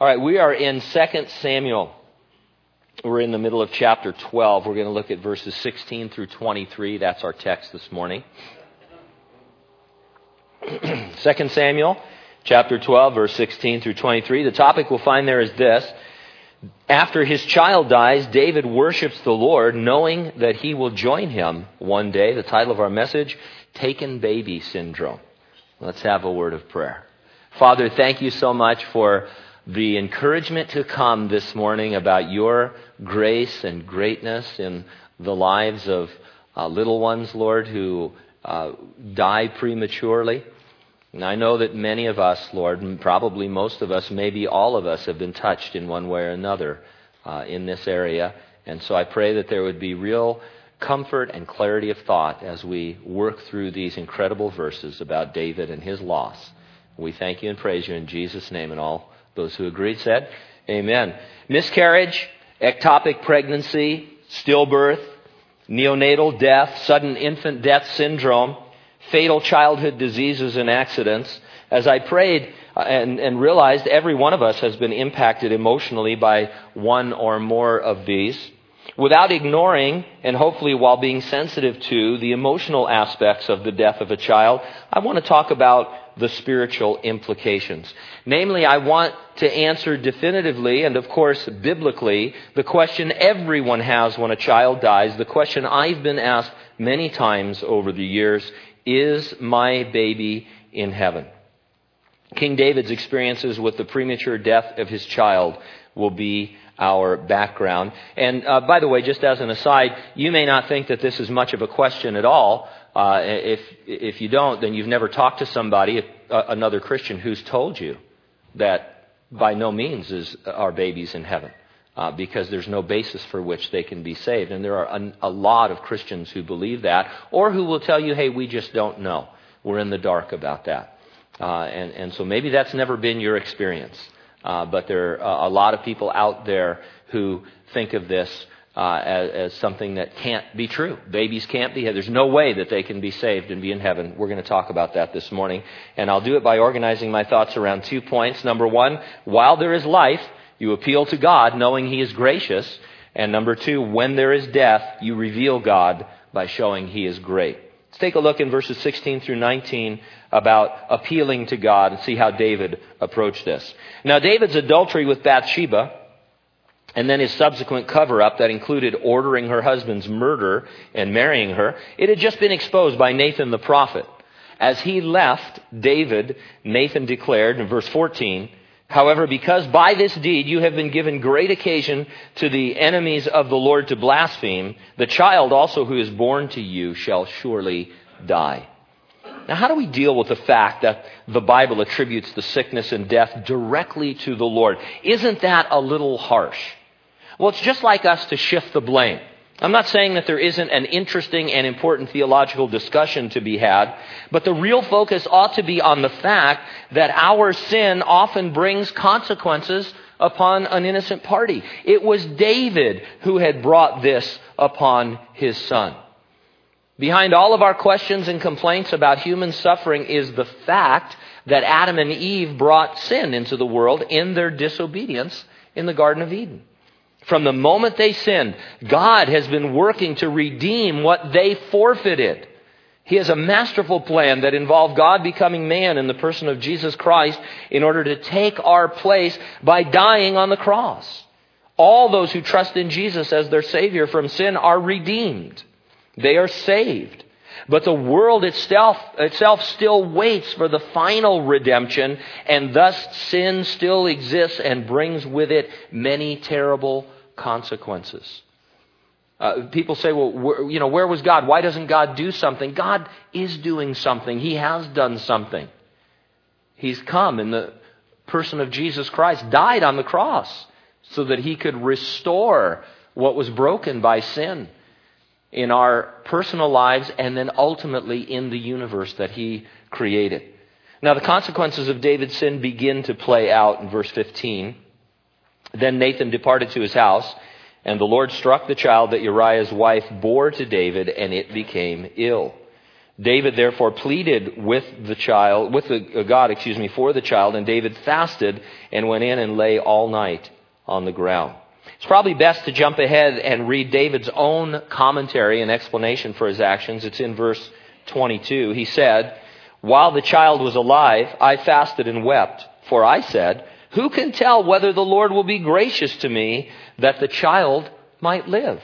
All right, we are in 2 Samuel. We're in the middle of chapter 12. We're going to look at verses 16 through 23. That's our text this morning. 2 Samuel chapter 12, verse 16 through 23. The topic we'll find there is this. After his child dies, David worships the Lord, knowing that he will join him one day. The title of our message, Taken Baby Syndrome. Let's have a word of prayer. Father, thank you so much for the encouragement to come this morning about your grace and greatness in the lives of uh, little ones, Lord, who uh, die prematurely. And I know that many of us, Lord, probably most of us, maybe all of us, have been touched in one way or another uh, in this area. And so I pray that there would be real comfort and clarity of thought as we work through these incredible verses about David and his loss. We thank you and praise you in Jesus' name and all those who agreed said, Amen. Miscarriage, ectopic pregnancy, stillbirth, neonatal death, sudden infant death syndrome, fatal childhood diseases and accidents. As I prayed uh, and, and realized every one of us has been impacted emotionally by one or more of these without ignoring and hopefully while being sensitive to the emotional aspects of the death of a child, I want to talk about the spiritual implications. Namely, I want to answer definitively and, of course, biblically the question everyone has when a child dies, the question I've been asked many times over the years is my baby in heaven? King David's experiences with the premature death of his child will be our background. And uh, by the way, just as an aside, you may not think that this is much of a question at all. Uh, if if you don't, then you've never talked to somebody, uh, another Christian, who's told you that by no means is our babies in heaven. Uh, because there's no basis for which they can be saved. And there are a, a lot of Christians who believe that, or who will tell you, hey, we just don't know. We're in the dark about that. Uh, and, and so maybe that's never been your experience. Uh, but there are a lot of people out there who think of this uh, as, as, something that can't be true. Babies can't be. There's no way that they can be saved and be in heaven. We're going to talk about that this morning, and I'll do it by organizing my thoughts around two points. Number one, while there is life, you appeal to God, knowing He is gracious, and number two, when there is death, you reveal God by showing He is great. Take a look in verses 16 through 19 about appealing to God and see how David approached this. Now, David's adultery with Bathsheba and then his subsequent cover up that included ordering her husband's murder and marrying her, it had just been exposed by Nathan the prophet. As he left David, Nathan declared in verse 14, However, because by this deed you have been given great occasion to the enemies of the Lord to blaspheme, the child also who is born to you shall surely die. Now, how do we deal with the fact that the Bible attributes the sickness and death directly to the Lord? Isn't that a little harsh? Well, it's just like us to shift the blame. I'm not saying that there isn't an interesting and important theological discussion to be had, but the real focus ought to be on the fact that our sin often brings consequences upon an innocent party. It was David who had brought this upon his son. Behind all of our questions and complaints about human suffering is the fact that Adam and Eve brought sin into the world in their disobedience in the Garden of Eden. From the moment they sinned, God has been working to redeem what they forfeited. He has a masterful plan that involved God becoming man in the person of Jesus Christ in order to take our place by dying on the cross. All those who trust in Jesus as their Savior from sin are redeemed. They are saved. But the world itself, itself still waits for the final redemption, and thus sin still exists and brings with it many terrible consequences. Uh, people say, well, you know, where was God? Why doesn't God do something? God is doing something. He has done something. He's come in the person of Jesus Christ, died on the cross so that he could restore what was broken by sin in our personal lives and then ultimately in the universe that he created. Now, the consequences of David's sin begin to play out in verse 15. Then Nathan departed to his house, and the Lord struck the child that Uriah's wife bore to David, and it became ill. David therefore pleaded with the child, with the, uh, God, excuse me, for the child, and David fasted and went in and lay all night on the ground. It's probably best to jump ahead and read David's own commentary and explanation for his actions. It's in verse 22. He said, While the child was alive, I fasted and wept, for I said, Who can tell whether the Lord will be gracious to me that the child might live?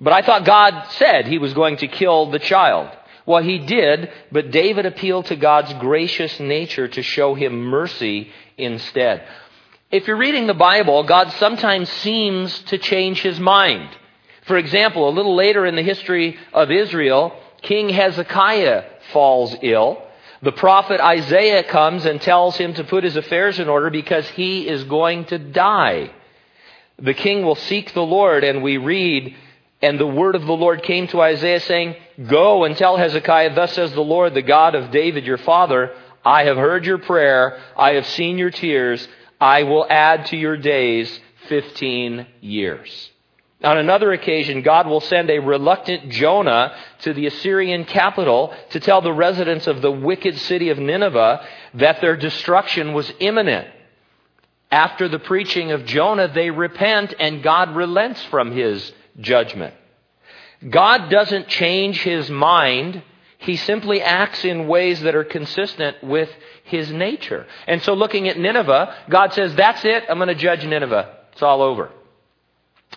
But I thought God said he was going to kill the child. Well, he did, but David appealed to God's gracious nature to show him mercy instead. If you're reading the Bible, God sometimes seems to change his mind. For example, a little later in the history of Israel, King Hezekiah falls ill. The prophet Isaiah comes and tells him to put his affairs in order because he is going to die. The king will seek the Lord, and we read, and the word of the Lord came to Isaiah saying, Go and tell Hezekiah, Thus says the Lord, the God of David your father, I have heard your prayer, I have seen your tears, I will add to your days 15 years. On another occasion, God will send a reluctant Jonah to the Assyrian capital to tell the residents of the wicked city of Nineveh that their destruction was imminent. After the preaching of Jonah, they repent and God relents from his judgment. God doesn't change his mind. He simply acts in ways that are consistent with his nature. And so looking at Nineveh, God says, that's it. I'm going to judge Nineveh. It's all over.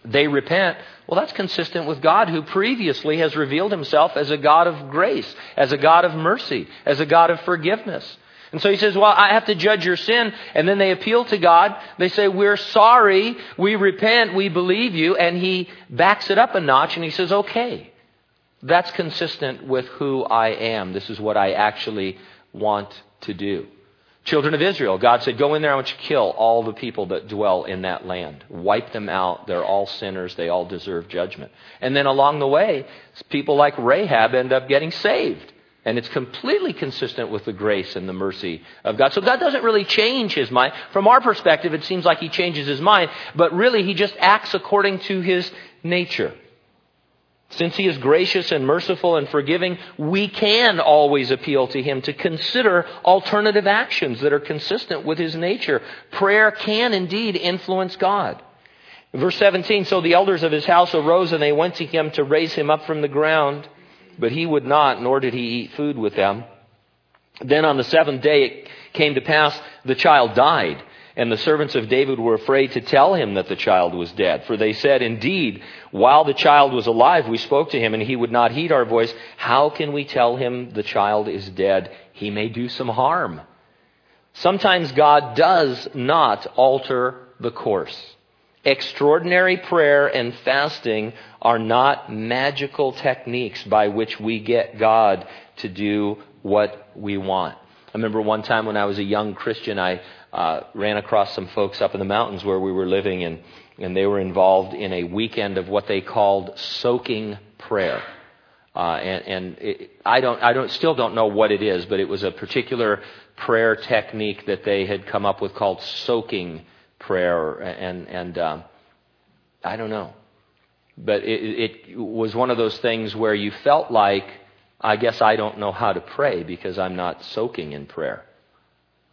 They repent. Well, that's consistent with God who previously has revealed himself as a God of grace, as a God of mercy, as a God of forgiveness. And so he says, Well, I have to judge your sin. And then they appeal to God. They say, We're sorry. We repent. We believe you. And he backs it up a notch and he says, Okay. That's consistent with who I am. This is what I actually want to do. Children of Israel, God said, Go in there, I want you to kill all the people that dwell in that land. Wipe them out. They're all sinners. They all deserve judgment. And then along the way, people like Rahab end up getting saved. And it's completely consistent with the grace and the mercy of God. So God doesn't really change his mind. From our perspective, it seems like he changes his mind, but really he just acts according to his nature. Since he is gracious and merciful and forgiving, we can always appeal to him to consider alternative actions that are consistent with his nature. Prayer can indeed influence God. Verse 17 So the elders of his house arose and they went to him to raise him up from the ground. But he would not, nor did he eat food with them. Then on the seventh day it came to pass the child died. And the servants of David were afraid to tell him that the child was dead. For they said, Indeed, while the child was alive, we spoke to him, and he would not heed our voice. How can we tell him the child is dead? He may do some harm. Sometimes God does not alter the course. Extraordinary prayer and fasting are not magical techniques by which we get God to do what we want. I remember one time when I was a young Christian, I uh, ran across some folks up in the mountains where we were living, and, and they were involved in a weekend of what they called soaking prayer. Uh, and and it, I don't, I don't, still don't know what it is, but it was a particular prayer technique that they had come up with called soaking prayer, and and um, I don't know, but it, it was one of those things where you felt like, I guess I don't know how to pray because I'm not soaking in prayer.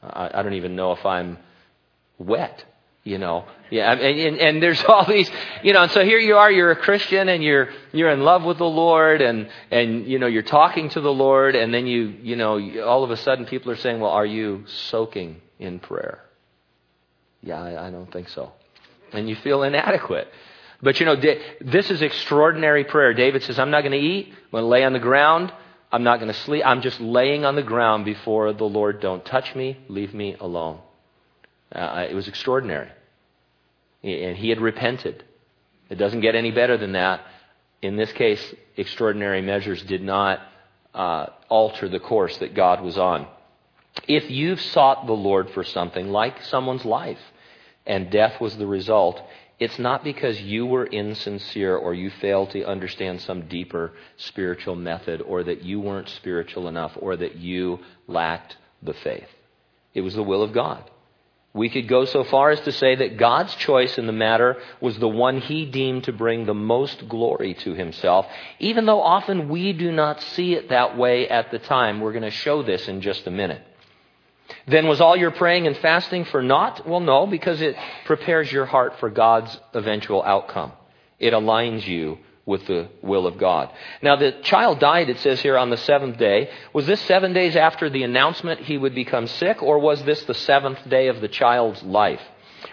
I, I don't even know if I'm wet, you know. Yeah, and, and, and there's all these, you know. And so here you are, you're a Christian, and you're you're in love with the Lord, and and you know you're talking to the Lord, and then you you know all of a sudden people are saying, well, are you soaking in prayer? Yeah, I, I don't think so, and you feel inadequate. But you know, this is extraordinary prayer. David says, I'm not going to eat. I'm going to lay on the ground. I'm not going to sleep. I'm just laying on the ground before the Lord. Don't touch me. Leave me alone. Uh, it was extraordinary. And he had repented. It doesn't get any better than that. In this case, extraordinary measures did not uh, alter the course that God was on. If you've sought the Lord for something like someone's life and death was the result, it's not because you were insincere or you failed to understand some deeper spiritual method or that you weren't spiritual enough or that you lacked the faith. It was the will of God. We could go so far as to say that God's choice in the matter was the one he deemed to bring the most glory to himself, even though often we do not see it that way at the time. We're going to show this in just a minute. Then was all your praying and fasting for naught? Well, no, because it prepares your heart for God's eventual outcome. It aligns you with the will of God. Now, the child died, it says here, on the seventh day. Was this seven days after the announcement he would become sick, or was this the seventh day of the child's life?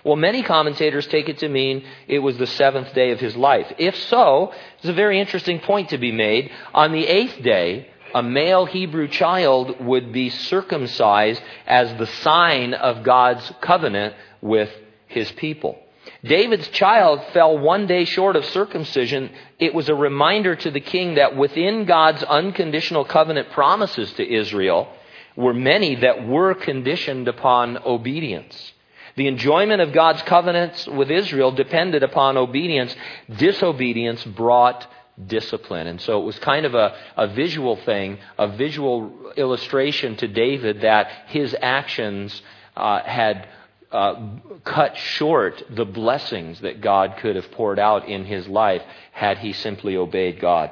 Well, many commentators take it to mean it was the seventh day of his life. If so, it's a very interesting point to be made. On the eighth day, a male Hebrew child would be circumcised as the sign of God's covenant with his people. David's child fell one day short of circumcision. It was a reminder to the king that within God's unconditional covenant promises to Israel were many that were conditioned upon obedience. The enjoyment of God's covenants with Israel depended upon obedience. Disobedience brought discipline. And so it was kind of a, a visual thing, a visual illustration to David that his actions uh, had uh, cut short the blessings that God could have poured out in his life had he simply obeyed God.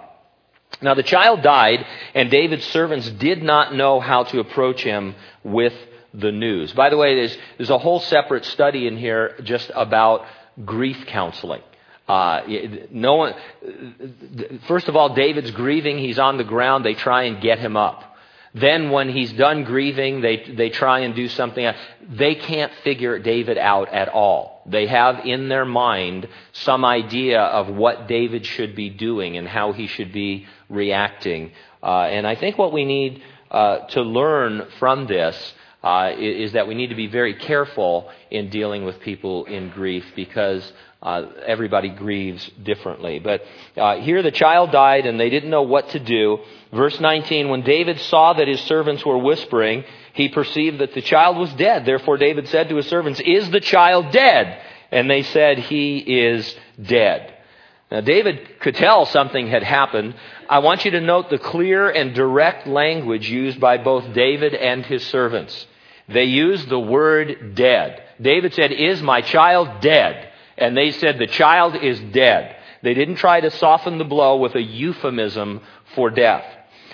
Now the child died, and David's servants did not know how to approach him with the news. By the way, there's, there's a whole separate study in here just about grief counseling. Uh, no one, first of all, David's grieving. He's on the ground. They try and get him up. Then, when he's done grieving, they, they try and do something. They can't figure David out at all. They have in their mind some idea of what David should be doing and how he should be reacting. Uh, and I think what we need uh, to learn from this uh, is that we need to be very careful in dealing with people in grief because uh, everybody grieves differently. But uh, here the child died and they didn't know what to do. Verse 19, when David saw that his servants were whispering, he perceived that the child was dead. Therefore David said to his servants, Is the child dead? And they said, He is dead. Now, David could tell something had happened. I want you to note the clear and direct language used by both David and his servants. They used the word dead. David said, Is my child dead? And they said, The child is dead. They didn't try to soften the blow with a euphemism for death.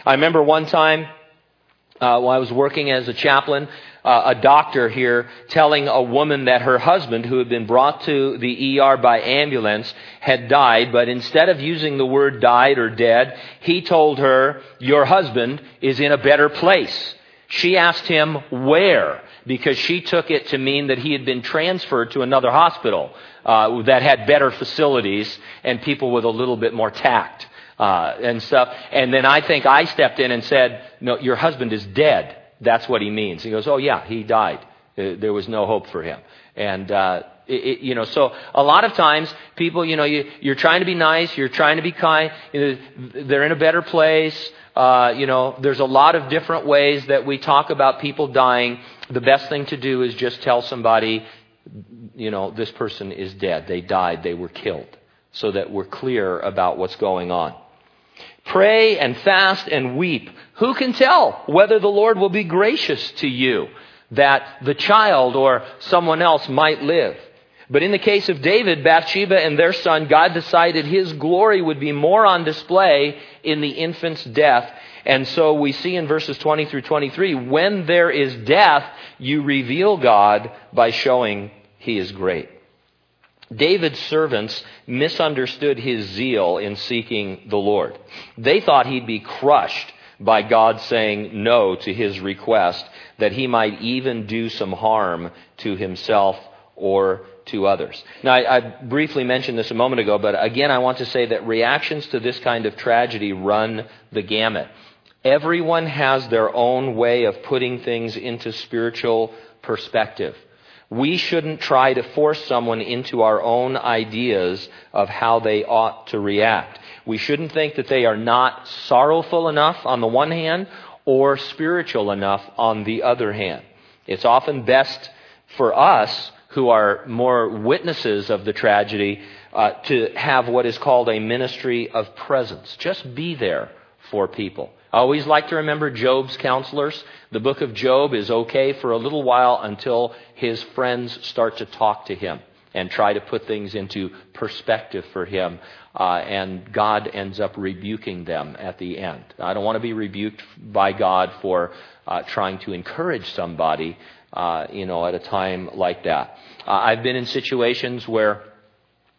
I remember one time uh, while I was working as a chaplain, uh, a doctor here telling a woman that her husband, who had been brought to the ER by ambulance, had died, but instead of using the word died or dead, he told her, Your husband is in a better place. She asked him where, because she took it to mean that he had been transferred to another hospital uh, that had better facilities and people with a little bit more tact uh, and stuff. And then I think I stepped in and said, "No, your husband is dead." That's what he means. He goes, "Oh yeah, he died. Uh, there was no hope for him." And uh, it, it, you know, so a lot of times people, you know, you, you're trying to be nice, you're trying to be kind. You know, they're in a better place. Uh, you know, there's a lot of different ways that we talk about people dying. The best thing to do is just tell somebody, you know, this person is dead. They died. They were killed. So that we're clear about what's going on. Pray and fast and weep. Who can tell whether the Lord will be gracious to you that the child or someone else might live? But in the case of David, Bathsheba, and their son, God decided his glory would be more on display in the infant's death. And so we see in verses 20 through 23, when there is death, you reveal God by showing he is great. David's servants misunderstood his zeal in seeking the Lord. They thought he'd be crushed by God saying no to his request, that he might even do some harm to himself or to others. Now, I, I, briefly mentioned this a moment ago, but again, I want to say that reactions to this kind of tragedy run the gamut. Everyone has their own way of putting things into spiritual perspective. We shouldn't try to force someone into our own ideas of how they ought to react. We shouldn't think that they are not sorrowful enough on the one hand or spiritual enough on the other hand. It's often best for us who are more witnesses of the tragedy uh, to have what is called a ministry of presence. Just be there for people. I always like to remember Job's counselors. The book of Job is okay for a little while until his friends start to talk to him and try to put things into perspective for him. Uh, and God ends up rebuking them at the end. I don't want to be rebuked by God for uh, trying to encourage somebody, uh, you know, at a time like that. Uh, I've been in situations where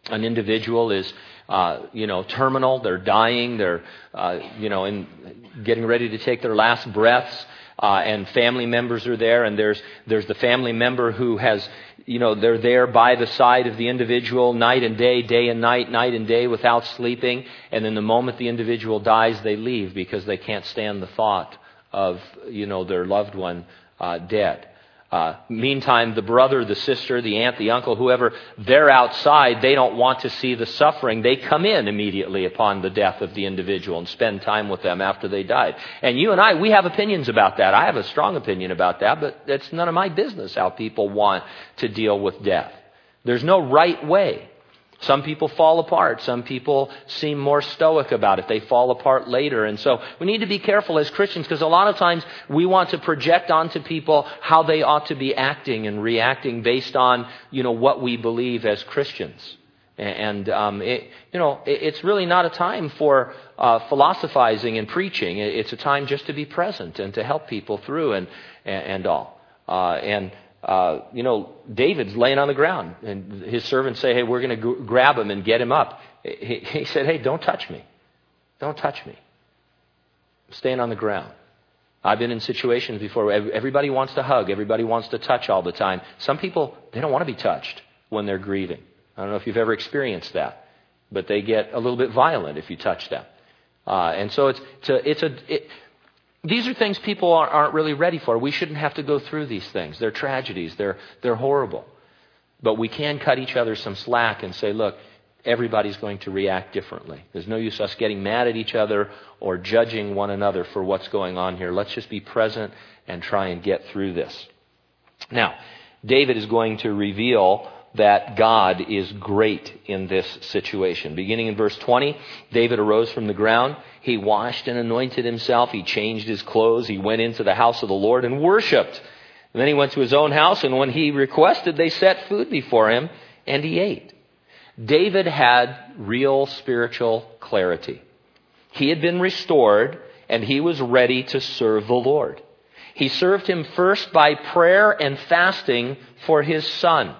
an individual is uh, you know, terminal. They're dying. They're, uh, you know, in getting ready to take their last breaths. Uh, and family members are there, and there's there's the family member who has, you know, they're there by the side of the individual night and day, day and night, night and day without sleeping. And then the moment the individual dies, they leave because they can't stand the thought of, you know, their loved one uh, dead. Uh, meantime, the brother, the sister, the aunt, the uncle, whoever, they're outside. They don't want to see the suffering. They come in immediately upon the death of the individual and spend time with them after they died. And you and I, we have opinions about that. I have a strong opinion about that, but it's none of my business how people want to deal with death. There's no right way. Some people fall apart. Some people seem more stoic about it. They fall apart later. And so we need to be careful as Christians because a lot of times we want to project onto people how they ought to be acting and reacting based on, you know, what we believe as Christians. And, um, it, you know, it's really not a time for uh, philosophizing and preaching. It's a time just to be present and to help people through and, and, all. Uh, and uh, you know, David's laying on the ground, and his servants say, "Hey, we're going to grab him and get him up." He, he said, "Hey, don't touch me. Don't touch me. I'm staying on the ground." I've been in situations before where everybody wants to hug, everybody wants to touch all the time. Some people they don't want to be touched when they're grieving. I don't know if you've ever experienced that, but they get a little bit violent if you touch them. Uh, and so it's, it's a, it's a it, these are things people aren't really ready for. We shouldn't have to go through these things. They're tragedies, they're, they're horrible. But we can cut each other some slack and say, look, everybody's going to react differently. There's no use us getting mad at each other or judging one another for what's going on here. Let's just be present and try and get through this. Now, David is going to reveal that God is great in this situation. Beginning in verse 20, David arose from the ground. He washed and anointed himself. He changed his clothes. He went into the house of the Lord and worshiped. And then he went to his own house, and when he requested, they set food before him, and he ate. David had real spiritual clarity. He had been restored, and he was ready to serve the Lord. He served him first by prayer and fasting for his son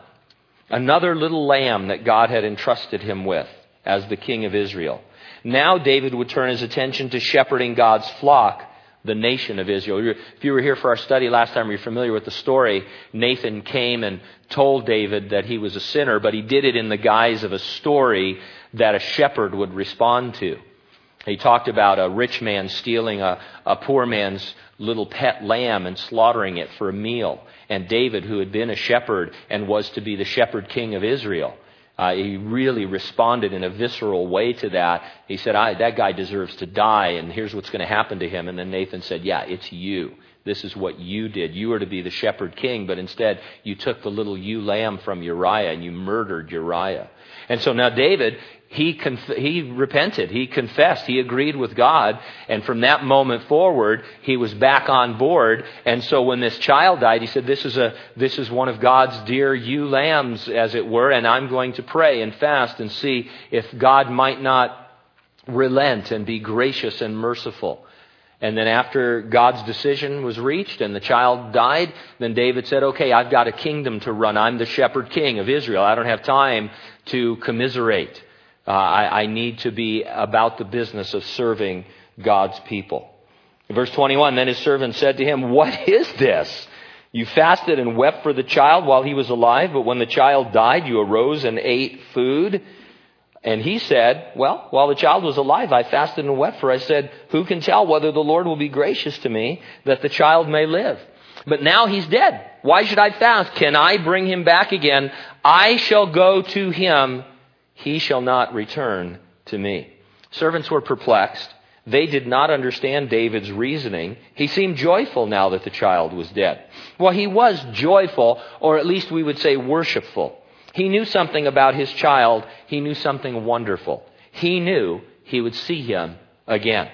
another little lamb that God had entrusted him with as the king of Israel. Now David would turn his attention to shepherding God's flock, the nation of Israel. If you were here for our study last time, you're familiar with the story. Nathan came and told David that he was a sinner, but he did it in the guise of a story that a shepherd would respond to. He talked about a rich man stealing a, a poor man's little pet lamb and slaughtering it for a meal. And David, who had been a shepherd and was to be the shepherd king of Israel, uh, he really responded in a visceral way to that. He said, That guy deserves to die, and here's what's going to happen to him. And then Nathan said, Yeah, it's you. This is what you did. You were to be the shepherd king, but instead you took the little ewe lamb from Uriah and you murdered Uriah. And so now David, he, conf- he repented. He confessed. He agreed with God. And from that moment forward, he was back on board. And so when this child died, he said, this is, a, this is one of God's dear ewe lambs, as it were, and I'm going to pray and fast and see if God might not relent and be gracious and merciful. And then after God's decision was reached and the child died, then David said, okay, I've got a kingdom to run. I'm the shepherd king of Israel. I don't have time to commiserate. Uh, I, I need to be about the business of serving God's people. verse 21, then his servant said to him, What is this? You fasted and wept for the child while he was alive, but when the child died, you arose and ate food. And he said, Well, while the child was alive, I fasted and wept for. I said, Who can tell whether the Lord will be gracious to me that the child may live? But now he's dead. Why should I fast? Can I bring him back again? I shall go to him he shall not return to me. Servants were perplexed. They did not understand David's reasoning. He seemed joyful now that the child was dead. Well, he was joyful, or at least we would say worshipful. He knew something about his child. He knew something wonderful. He knew he would see him again.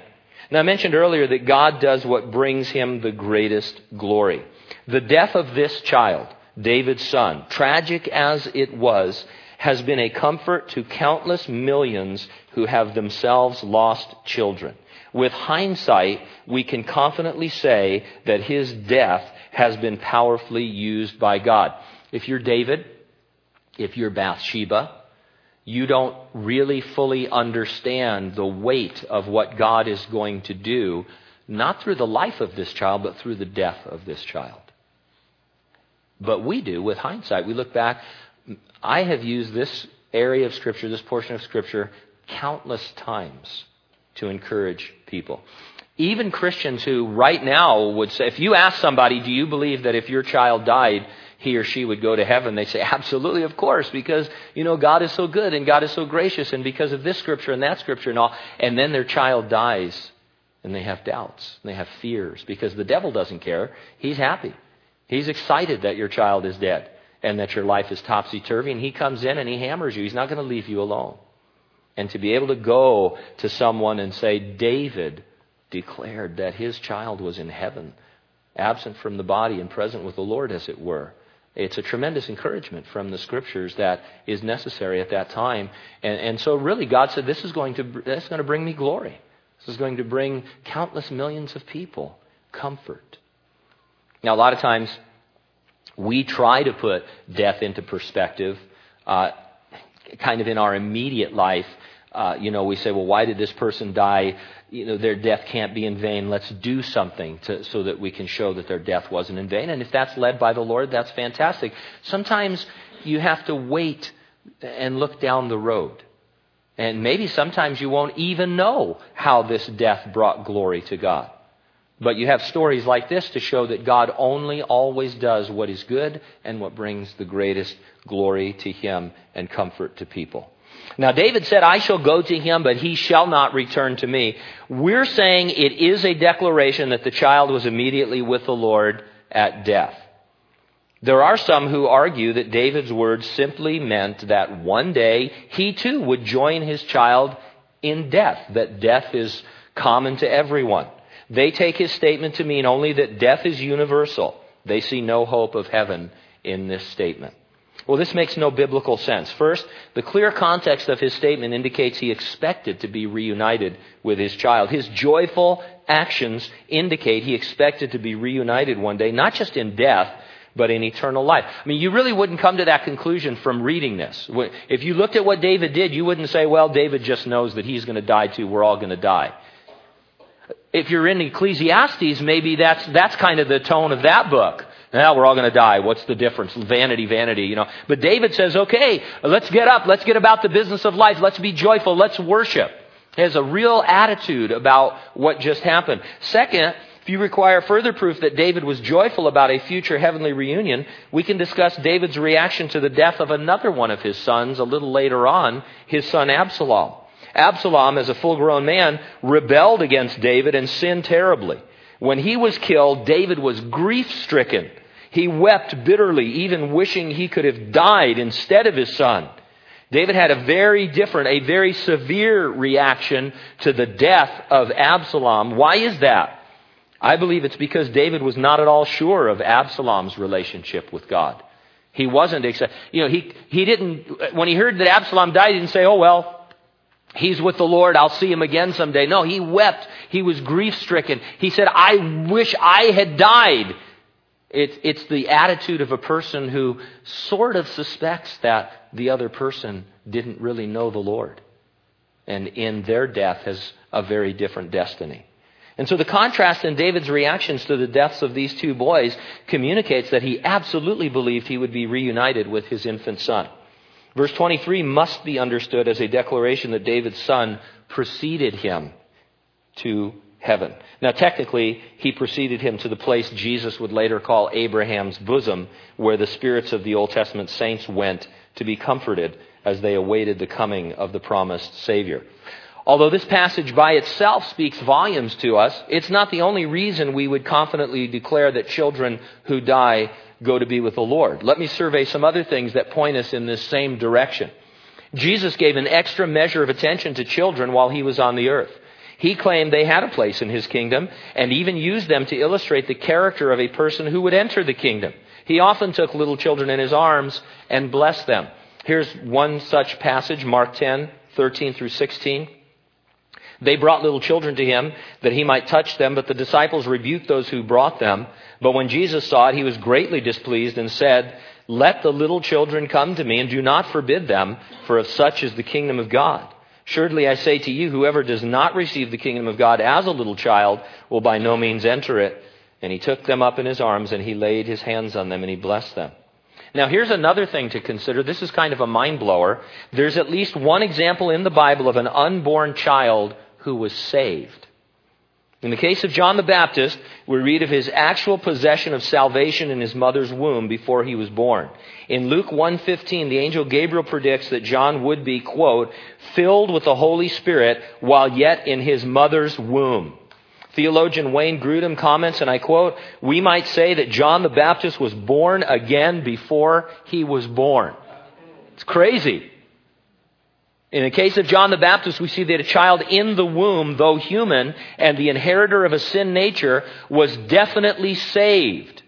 Now, I mentioned earlier that God does what brings him the greatest glory. The death of this child, David's son, tragic as it was, has been a comfort to countless millions who have themselves lost children. With hindsight, we can confidently say that his death has been powerfully used by God. If you're David, if you're Bathsheba, you don't really fully understand the weight of what God is going to do, not through the life of this child, but through the death of this child. But we do with hindsight. We look back. I have used this area of Scripture, this portion of Scripture, countless times to encourage people. Even Christians who right now would say, if you ask somebody, do you believe that if your child died, he or she would go to heaven? They say, absolutely, of course, because, you know, God is so good and God is so gracious and because of this scripture and that scripture and all. And then their child dies and they have doubts and they have fears because the devil doesn't care. He's happy. He's excited that your child is dead and that your life is topsy turvy and he comes in and he hammers you. He's not going to leave you alone. And to be able to go to someone and say, David declared that his child was in heaven, absent from the body and present with the Lord, as it were. It's a tremendous encouragement from the scriptures that is necessary at that time. And, and so, really, God said, This is going to, this is going to bring me glory. This is going to bring countless millions of people comfort. Now, a lot of times, we try to put death into perspective, uh, kind of in our immediate life uh, you know, we say, well, why did this person die? You know, their death can't be in vain. Let's do something to, so that we can show that their death wasn't in vain. And if that's led by the Lord, that's fantastic. Sometimes you have to wait and look down the road. And maybe sometimes you won't even know how this death brought glory to God. But you have stories like this to show that God only always does what is good and what brings the greatest glory to Him and comfort to people. Now, David said, I shall go to him, but he shall not return to me. We're saying it is a declaration that the child was immediately with the Lord at death. There are some who argue that David's words simply meant that one day he too would join his child in death, that death is common to everyone. They take his statement to mean only that death is universal. They see no hope of heaven in this statement. Well, this makes no biblical sense. First, the clear context of his statement indicates he expected to be reunited with his child. His joyful actions indicate he expected to be reunited one day, not just in death, but in eternal life. I mean, you really wouldn't come to that conclusion from reading this. If you looked at what David did, you wouldn't say, well, David just knows that he's going to die too. We're all going to die. If you're in Ecclesiastes, maybe that's, that's kind of the tone of that book. Now we're all going to die. What's the difference? Vanity, vanity, you know. But David says, okay, let's get up. Let's get about the business of life. Let's be joyful. Let's worship. He has a real attitude about what just happened. Second, if you require further proof that David was joyful about a future heavenly reunion, we can discuss David's reaction to the death of another one of his sons a little later on, his son Absalom. Absalom, as a full grown man, rebelled against David and sinned terribly. When he was killed, David was grief stricken. He wept bitterly, even wishing he could have died instead of his son. David had a very different, a very severe reaction to the death of Absalom. Why is that? I believe it's because David was not at all sure of Absalom's relationship with God. He wasn't, you know, he, he didn't, when he heard that Absalom died, he didn't say, oh well, He's with the Lord. I'll see him again someday. No, he wept. He was grief stricken. He said, I wish I had died. It's, it's the attitude of a person who sort of suspects that the other person didn't really know the Lord. And in their death has a very different destiny. And so the contrast in David's reactions to the deaths of these two boys communicates that he absolutely believed he would be reunited with his infant son. Verse 23 must be understood as a declaration that David's son preceded him to heaven. Now, technically, he preceded him to the place Jesus would later call Abraham's bosom, where the spirits of the Old Testament saints went to be comforted as they awaited the coming of the promised Savior. Although this passage by itself speaks volumes to us, it's not the only reason we would confidently declare that children who die go to be with the Lord. Let me survey some other things that point us in this same direction. Jesus gave an extra measure of attention to children while he was on the earth. He claimed they had a place in his kingdom and even used them to illustrate the character of a person who would enter the kingdom. He often took little children in his arms and blessed them. Here's one such passage, Mark 10, 13 through 16. They brought little children to him that he might touch them, but the disciples rebuked those who brought them. But when Jesus saw it, he was greatly displeased and said, Let the little children come to me, and do not forbid them, for of such is the kingdom of God. Surely I say to you, whoever does not receive the kingdom of God as a little child will by no means enter it. And he took them up in his arms, and he laid his hands on them, and he blessed them. Now, here's another thing to consider. This is kind of a mind blower. There's at least one example in the Bible of an unborn child who was saved. In the case of John the Baptist, we read of his actual possession of salvation in his mother's womb before he was born. In Luke 1:15, the angel Gabriel predicts that John would be, quote, filled with the Holy Spirit while yet in his mother's womb. Theologian Wayne Grudem comments, and I quote, We might say that John the Baptist was born again before he was born. It's crazy. In the case of John the Baptist, we see that a child in the womb, though human and the inheritor of a sin nature, was definitely saved.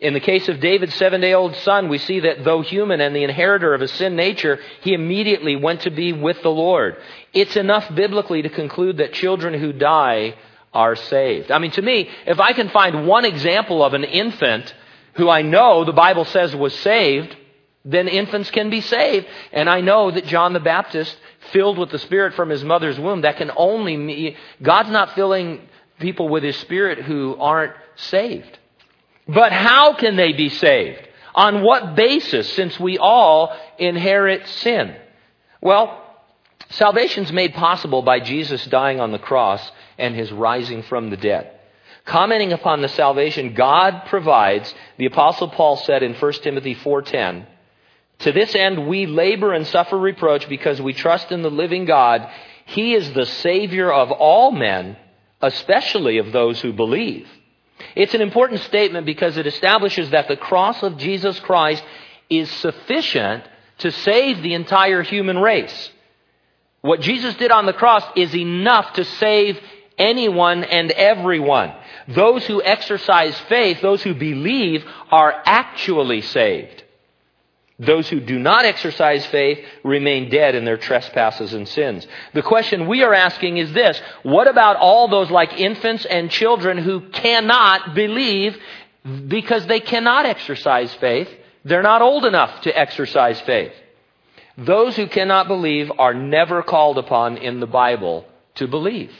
In the case of David's seven day old son, we see that though human and the inheritor of a sin nature, he immediately went to be with the Lord. It's enough biblically to conclude that children who die are saved. I mean, to me, if I can find one example of an infant who I know the Bible says was saved, then infants can be saved. And I know that John the Baptist, filled with the Spirit from his mother's womb, that can only mean, God's not filling people with his Spirit who aren't saved. But how can they be saved? On what basis, since we all inherit sin? Well, salvation's made possible by Jesus dying on the cross and his rising from the dead. Commenting upon the salvation God provides, the apostle Paul said in 1 Timothy 4:10, to this end, we labor and suffer reproach because we trust in the living God. He is the Savior of all men, especially of those who believe. It's an important statement because it establishes that the cross of Jesus Christ is sufficient to save the entire human race. What Jesus did on the cross is enough to save anyone and everyone. Those who exercise faith, those who believe, are actually saved. Those who do not exercise faith remain dead in their trespasses and sins. The question we are asking is this What about all those like infants and children who cannot believe because they cannot exercise faith? They're not old enough to exercise faith. Those who cannot believe are never called upon in the Bible to believe.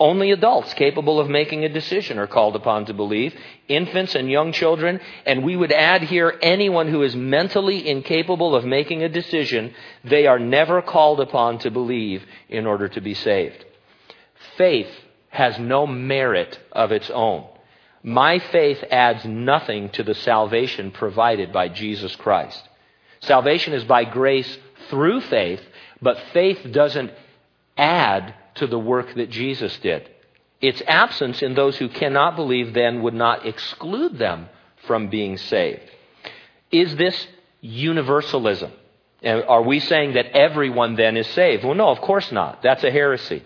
Only adults capable of making a decision are called upon to believe, infants and young children, and we would add here anyone who is mentally incapable of making a decision, they are never called upon to believe in order to be saved. Faith has no merit of its own. My faith adds nothing to the salvation provided by Jesus Christ. Salvation is by grace through faith, but faith doesn't add to the work that Jesus did. Its absence in those who cannot believe then would not exclude them from being saved. Is this universalism? Are we saying that everyone then is saved? Well, no, of course not. That's a heresy.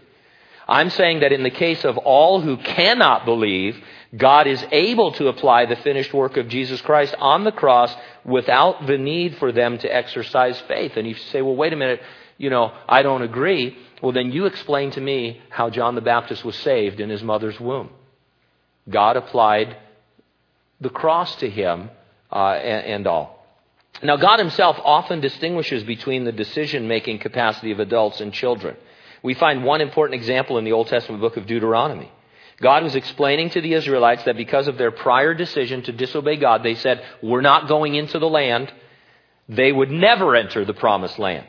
I'm saying that in the case of all who cannot believe, God is able to apply the finished work of Jesus Christ on the cross without the need for them to exercise faith. And you say, well, wait a minute, you know, I don't agree. Well, then you explain to me how John the Baptist was saved in his mother's womb. God applied the cross to him uh, and, and all. Now, God Himself often distinguishes between the decision making capacity of adults and children. We find one important example in the Old Testament book of Deuteronomy. God was explaining to the Israelites that because of their prior decision to disobey God, they said, We're not going into the land. They would never enter the promised land.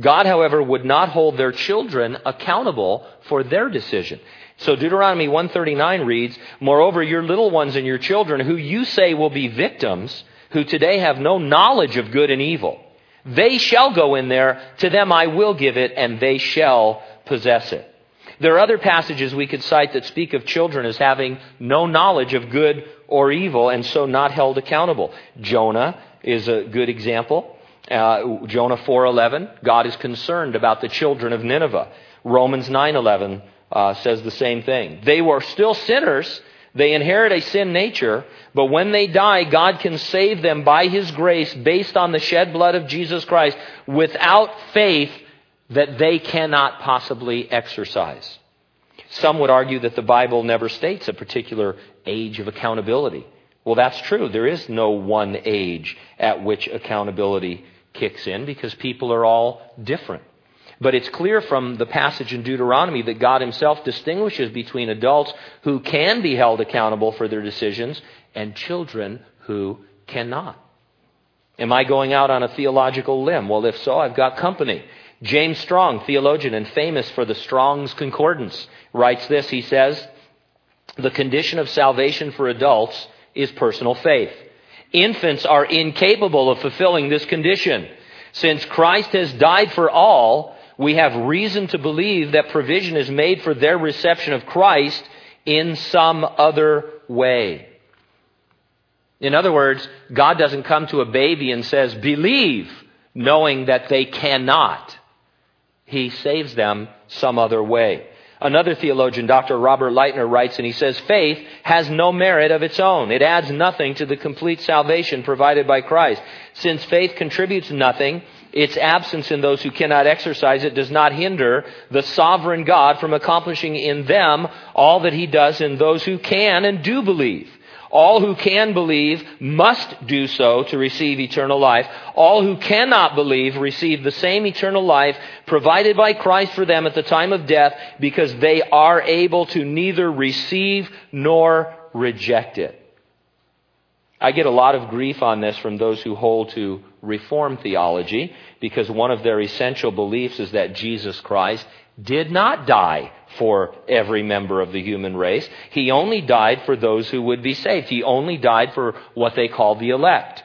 God, however, would not hold their children accountable for their decision. So Deuteronomy 139 reads, Moreover, your little ones and your children, who you say will be victims, who today have no knowledge of good and evil, they shall go in there, to them I will give it, and they shall possess it. There are other passages we could cite that speak of children as having no knowledge of good or evil, and so not held accountable. Jonah is a good example. Uh, Jonah 4:11, God is concerned about the children of Nineveh. Romans 9:11, uh, says the same thing. They were still sinners. They inherit a sin nature, but when they die, God can save them by His grace based on the shed blood of Jesus Christ without faith that they cannot possibly exercise. Some would argue that the Bible never states a particular age of accountability. Well, that's true. There is no one age at which accountability kicks in because people are all different. But it's clear from the passage in Deuteronomy that God Himself distinguishes between adults who can be held accountable for their decisions and children who cannot. Am I going out on a theological limb? Well, if so, I've got company. James Strong, theologian and famous for the Strong's Concordance, writes this. He says, The condition of salvation for adults is personal faith. Infants are incapable of fulfilling this condition. Since Christ has died for all, we have reason to believe that provision is made for their reception of Christ in some other way. In other words, God doesn't come to a baby and says, believe, knowing that they cannot. He saves them some other way. Another theologian, Dr. Robert Lightner, writes and he says, Faith has no merit of its own. It adds nothing to the complete salvation provided by Christ. Since faith contributes nothing, its absence in those who cannot exercise it does not hinder the sovereign God from accomplishing in them all that he does in those who can and do believe. All who can believe must do so to receive eternal life. All who cannot believe receive the same eternal life provided by Christ for them at the time of death because they are able to neither receive nor reject it. I get a lot of grief on this from those who hold to Reformed theology because one of their essential beliefs is that Jesus Christ did not die for every member of the human race. He only died for those who would be saved. He only died for what they call the elect.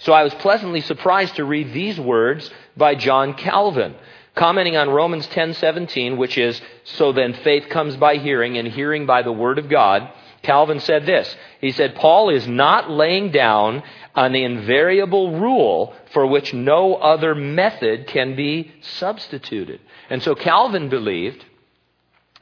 So I was pleasantly surprised to read these words by John Calvin, commenting on Romans 10:17, which is so then faith comes by hearing and hearing by the word of God. Calvin said this. He said Paul is not laying down an invariable rule for which no other method can be substituted. And so Calvin believed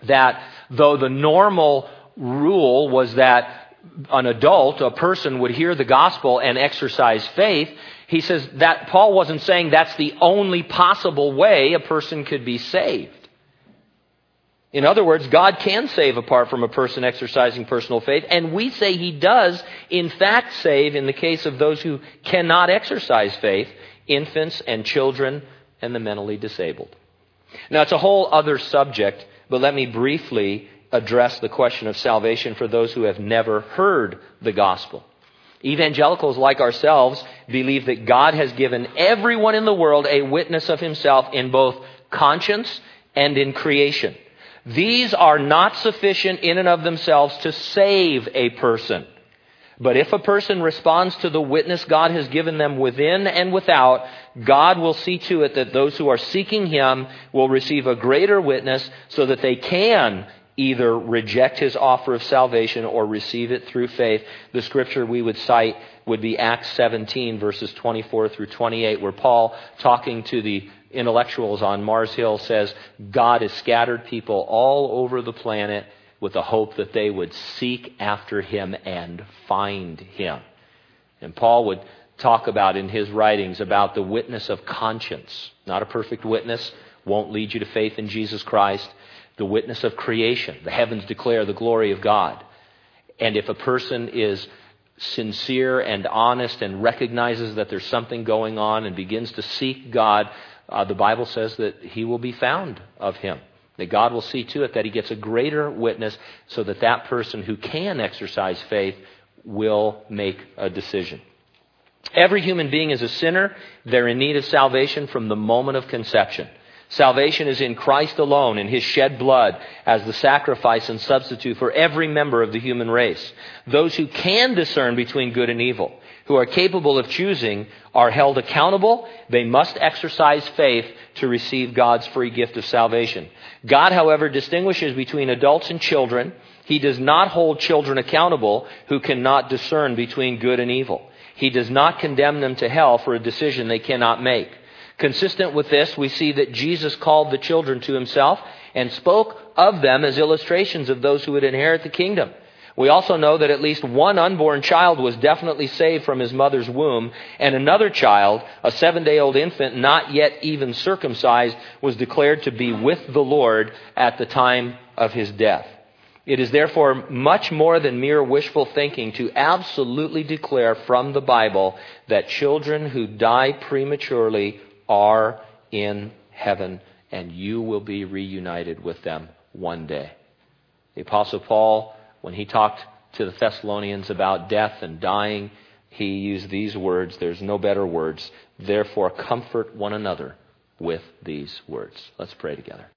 that though the normal rule was that an adult, a person would hear the gospel and exercise faith, he says that Paul wasn't saying that's the only possible way a person could be saved. In other words, God can save apart from a person exercising personal faith, and we say He does, in fact, save in the case of those who cannot exercise faith infants and children and the mentally disabled. Now, it's a whole other subject but let me briefly address the question of salvation for those who have never heard the gospel. Evangelicals like ourselves believe that God has given everyone in the world a witness of himself in both conscience and in creation. These are not sufficient in and of themselves to save a person. But if a person responds to the witness God has given them within and without, God will see to it that those who are seeking Him will receive a greater witness so that they can either reject His offer of salvation or receive it through faith. The scripture we would cite would be Acts 17 verses 24 through 28 where Paul, talking to the intellectuals on Mars Hill, says, God has scattered people all over the planet with the hope that they would seek after him and find him. And Paul would talk about in his writings about the witness of conscience. Not a perfect witness, won't lead you to faith in Jesus Christ. The witness of creation. The heavens declare the glory of God. And if a person is sincere and honest and recognizes that there's something going on and begins to seek God, uh, the Bible says that he will be found of him. That God will see to it that he gets a greater witness so that that person who can exercise faith will make a decision. Every human being is a sinner. They're in need of salvation from the moment of conception. Salvation is in Christ alone, in His shed blood, as the sacrifice and substitute for every member of the human race. Those who can discern between good and evil, who are capable of choosing, are held accountable. They must exercise faith to receive God's free gift of salvation. God, however, distinguishes between adults and children. He does not hold children accountable who cannot discern between good and evil. He does not condemn them to hell for a decision they cannot make. Consistent with this, we see that Jesus called the children to himself and spoke of them as illustrations of those who would inherit the kingdom. We also know that at least one unborn child was definitely saved from his mother's womb, and another child, a seven day old infant, not yet even circumcised, was declared to be with the Lord at the time of his death. It is therefore much more than mere wishful thinking to absolutely declare from the Bible that children who die prematurely are in heaven, and you will be reunited with them one day. The Apostle Paul when he talked to the Thessalonians about death and dying, he used these words. There's no better words. Therefore, comfort one another with these words. Let's pray together.